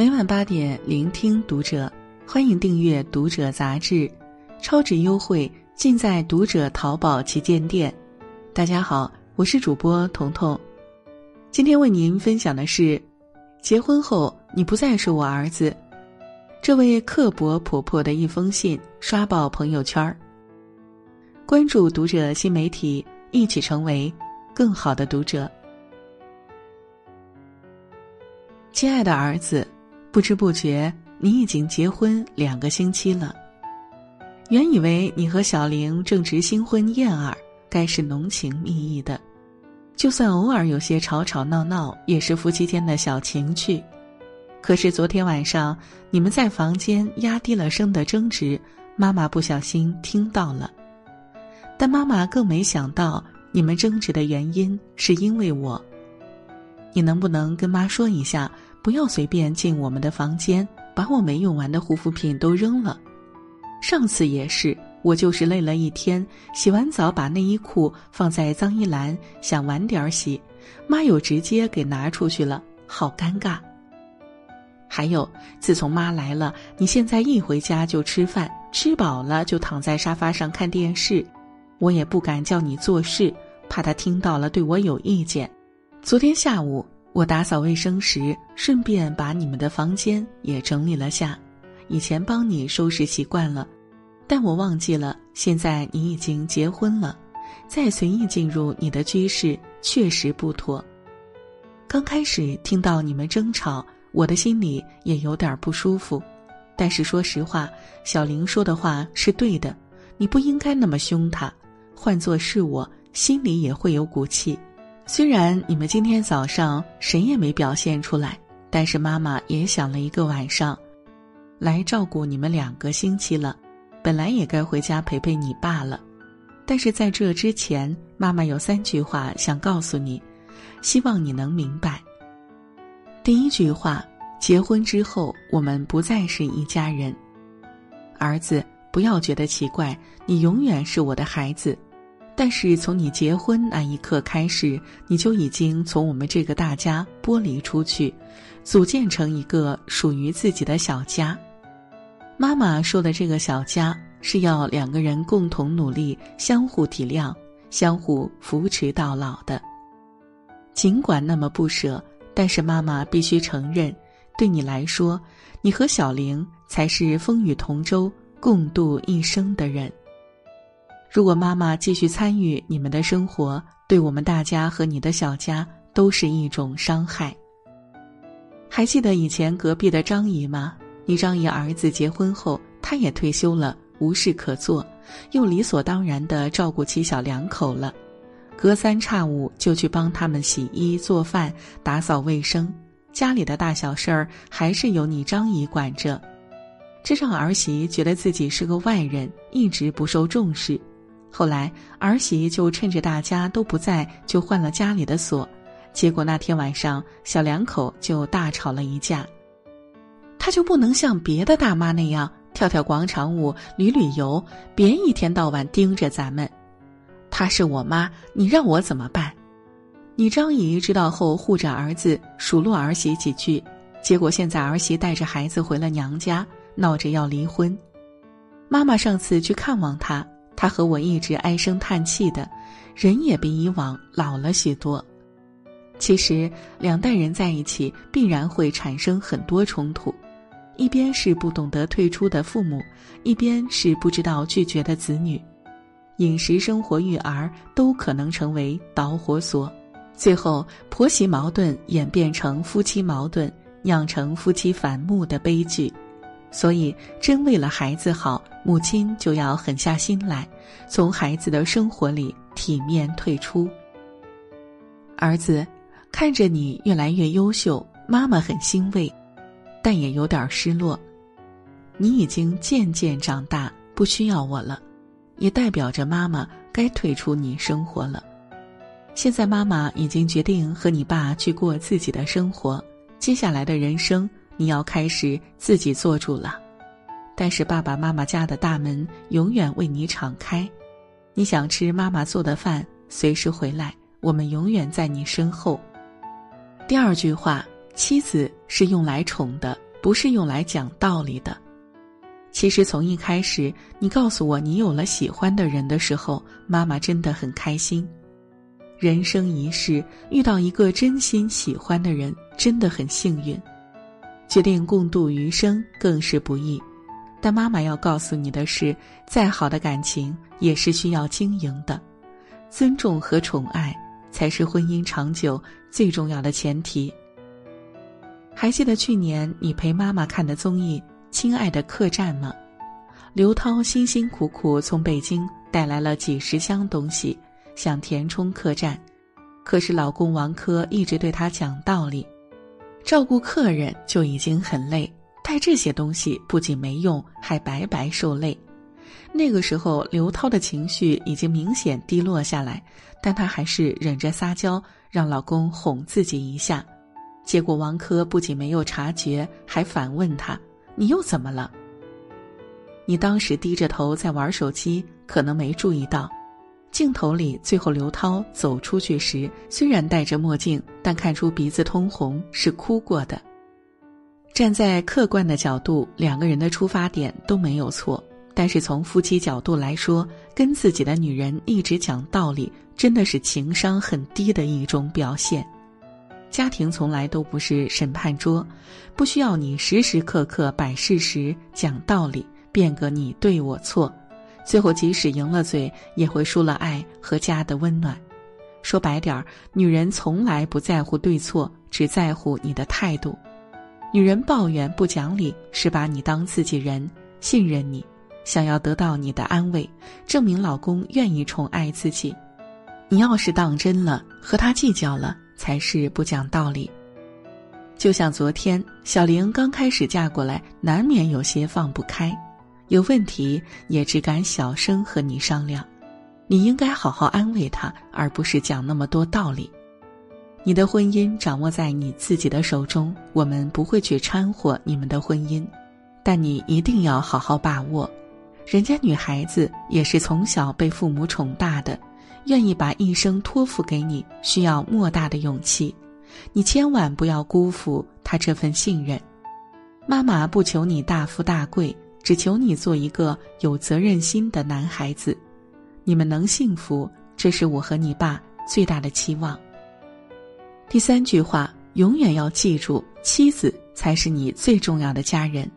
每晚八点，聆听读者，欢迎订阅《读者》杂志，超值优惠尽在《读者》淘宝旗舰店。大家好，我是主播彤彤，今天为您分享的是：结婚后你不再是我儿子。这位刻薄婆婆的一封信刷爆朋友圈儿。关注《读者》新媒体，一起成为更好的读者。亲爱的儿子，不知不觉你已经结婚两个星期了。原以为你和小玲正值新婚燕尔，该是浓情蜜意的，就算偶尔有些吵吵闹闹，也是夫妻间的小情趣。可是昨天晚上你们在房间压低了声的争执，妈妈不小心听到了。但妈妈更没想到，你们争执的原因是因为我。你能不能跟妈说一下，不要随便进我们的房间，把我没用完的护肤品都扔了？上次也是，我就是累了一天，洗完澡把内衣裤放在脏衣篮，想晚点洗，妈又直接给拿出去了，好尴尬。还有，自从妈来了，你现在一回家就吃饭，吃饱了就躺在沙发上看电视，我也不敢叫你做事，怕他听到了对我有意见。昨天下午我打扫卫生时，顺便把你们的房间也整理了下。以前帮你收拾习惯了，但我忘记了，现在你已经结婚了，再随意进入你的居室确实不妥。刚开始听到你们争吵，我的心里也有点不舒服。但是说实话，小玲说的话是对的，你不应该那么凶她。换做是我，心里也会有股气。虽然你们今天早上谁也没表现出来，但是妈妈也想了一个晚上，来照顾你们两个星期了。本来也该回家陪陪你爸了，但是在这之前，妈妈有三句话想告诉你，希望你能明白。第一句话：结婚之后，我们不再是一家人。儿子，不要觉得奇怪，你永远是我的孩子。但是从你结婚那一刻开始，你就已经从我们这个大家剥离出去，组建成一个属于自己的小家。妈妈说的这个小家是要两个人共同努力，相互体谅，相互扶持到老的。尽管那么不舍，但是妈妈必须承认，对你来说，你和小玲才是风雨同舟、共度一生的人。如果妈妈继续参与你们的生活，对我们大家和你的小家都是一种伤害。还记得以前隔壁的张姨吗？你张姨儿子结婚后，她也退休了，无事可做，又理所当然的照顾起小两口了，隔三差五就去帮他们洗衣、做饭、打扫卫生，家里的大小事儿还是由你张姨管着，这让儿媳觉得自己是个外人，一直不受重视。后来儿媳就趁着大家都不在，就换了家里的锁，结果那天晚上小两口就大吵了一架。她就不能像别的大妈那样跳跳广场舞、旅旅游，别一天到晚盯着咱们。她是我妈，你让我怎么办？你张姨知道后护着儿子，数落儿媳几句，结果现在儿媳带着孩子回了娘家，闹着要离婚。妈妈上次去看望她。他和我一直唉声叹气的，人也比以往老了许多。其实两代人在一起必然会产生很多冲突，一边是不懂得退出的父母，一边是不知道拒绝的子女，饮食、生活、育儿都可能成为导火索，最后婆媳矛盾演变成夫妻矛盾，酿成夫妻反目的悲剧。所以，真为了孩子好，母亲就要狠下心来，从孩子的生活里体面退出。儿子，看着你越来越优秀，妈妈很欣慰，但也有点失落。你已经渐渐长大，不需要我了，也代表着妈妈该退出你生活了。现在，妈妈已经决定和你爸去过自己的生活，接下来的人生。你要开始自己做主了，但是爸爸妈妈家的大门永远为你敞开。你想吃妈妈做的饭，随时回来，我们永远在你身后。第二句话：妻子是用来宠的，不是用来讲道理的。其实从一开始，你告诉我你有了喜欢的人的时候，妈妈真的很开心。人生一世，遇到一个真心喜欢的人，真的很幸运。决定共度余生更是不易。但妈妈要告诉你的是，再好的感情也是需要经营的，尊重和宠爱才是婚姻长久最重要的前提。还记得去年你陪妈妈看的综艺《亲爱的客栈》吗？刘涛辛辛苦苦从北京带来了几十箱东西，想填充客栈，可是老公王珂一直对她讲道理，照顾客人就已经很累，带这些东西不仅没用，还白白受累。那个时候，刘涛的情绪已经明显低落下来，但她还是忍着撒娇，让老公哄自己一下。结果王珂不仅没有察觉，还反问他：“你又怎么了？”你当时低着头在玩手机，可能没注意到，镜头里最后刘涛走出去时，虽然戴着墨镜，但看出鼻子通红，是哭过的。站在客观的角度，两个人的出发点都没有错，但是从夫妻角度来说，跟自己的女人一直讲道理，真的是情商很低的一种表现。家庭从来都不是审判桌，不需要你时时刻刻摆事实、讲道理、辩个你对我错，最后即使赢了嘴，也会输了爱和家的温暖。说白点儿，女人从来不在乎对错，只在乎你的态度。女人抱怨不讲理，是把你当自己人，信任你，想要得到你的安慰，证明老公愿意宠爱自己。你要是当真了，和他计较了。才是不讲道理。就像昨天，小玲刚开始嫁过来，难免有些放不开，有问题也只敢小声和你商量。你应该好好安慰她，而不是讲那么多道理。你的婚姻掌握在你自己的手中，我们不会去掺和你们的婚姻，但你一定要好好把握。人家女孩子也是从小被父母宠大的。愿意把一生托付给你，需要莫大的勇气。你千万不要辜负她这份信任。妈妈不求你大富大贵，只求你做一个有责任心的男孩子。你们能幸福，这是我和你爸最大的期望。第三句话，永远要记住，妻子才是你最重要的家人。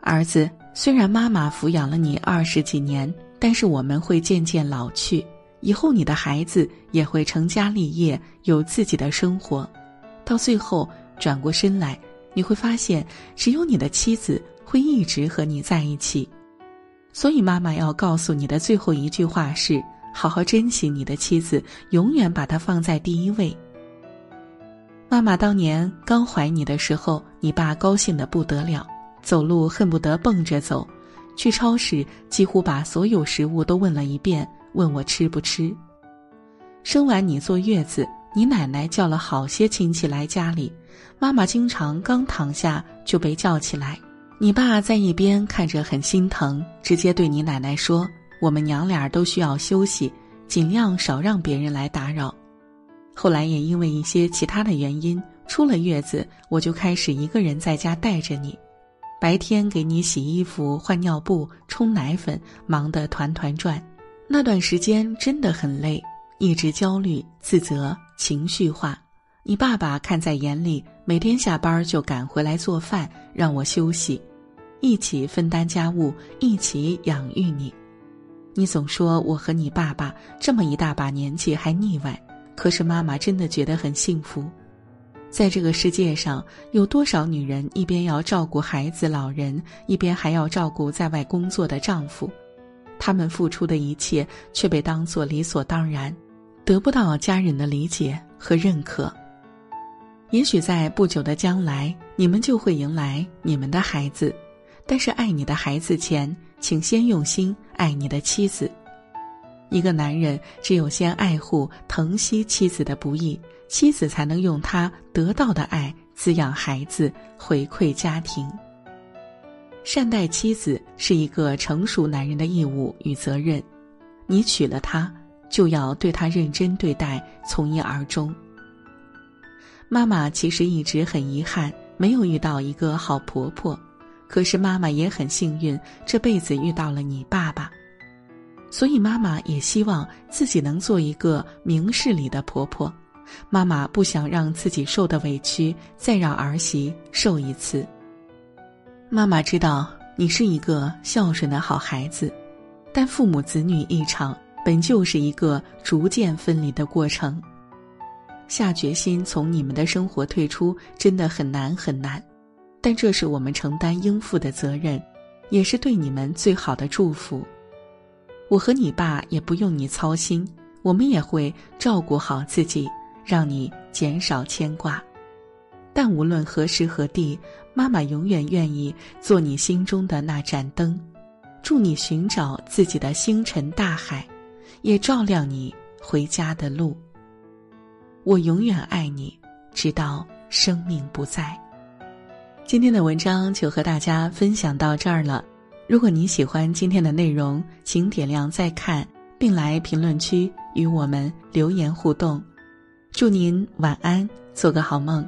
儿子，虽然妈妈抚养了你二十几年，但是我们会渐渐老去。以后你的孩子也会成家立业，有自己的生活，到最后转过身来，你会发现，只有你的妻子会一直和你在一起。所以，妈妈要告诉你的最后一句话是：好好珍惜你的妻子，永远把她放在第一位。妈妈当年刚怀你的时候，你爸高兴的不得了，走路恨不得蹦着走，去超市几乎把所有食物都问了一遍。问我吃不吃？生完你坐月子，你奶奶叫了好些亲戚来家里，妈妈经常刚躺下就被叫起来。你爸在一边看着很心疼，直接对你奶奶说：“我们娘俩都需要休息，尽量少让别人来打扰。”后来也因为一些其他的原因，出了月子，我就开始一个人在家带着你，白天给你洗衣服、换尿布、冲奶粉，忙得团团转。那段时间真的很累，一直焦虑、自责、情绪化。你爸爸看在眼里，每天下班就赶回来做饭，让我休息，一起分担家务，一起养育你。你总说我和你爸爸这么一大把年纪还腻歪，可是妈妈真的觉得很幸福。在这个世界上，有多少女人一边要照顾孩子、老人，一边还要照顾在外工作的丈夫？他们付出的一切却被当作理所当然，得不到家人的理解和认可。也许在不久的将来，你们就会迎来你们的孩子，但是爱你的孩子前，请先用心爱你的妻子。一个男人只有先爱护、疼惜妻子的不易，妻子才能用他得到的爱滋养孩子，回馈家庭。善待妻子是一个成熟男人的义务与责任，你娶了她，就要对她认真对待，从一而终。妈妈其实一直很遗憾，没有遇到一个好婆婆，可是妈妈也很幸运，这辈子遇到了你爸爸。所以妈妈也希望自己能做一个明事理的婆婆。妈妈不想让自己受的委屈再让儿媳受一次。妈妈知道你是一个孝顺的好孩子，但父母子女一场本就是一个逐渐分离的过程。下决心从你们的生活退出，真的很难很难，但这是我们承担应负的责任，也是对你们最好的祝福。我和你爸也不用你操心，我们也会照顾好自己，让你减少牵挂。但无论何时何地，妈妈永远愿意做你心中的那盏灯，助你寻找自己的星辰大海，也照亮你回家的路。我永远爱你，直到生命不在。今天的文章就和大家分享到这儿了。如果您喜欢今天的内容，请点亮再看，并来评论区与我们留言互动。祝您晚安，做个好梦。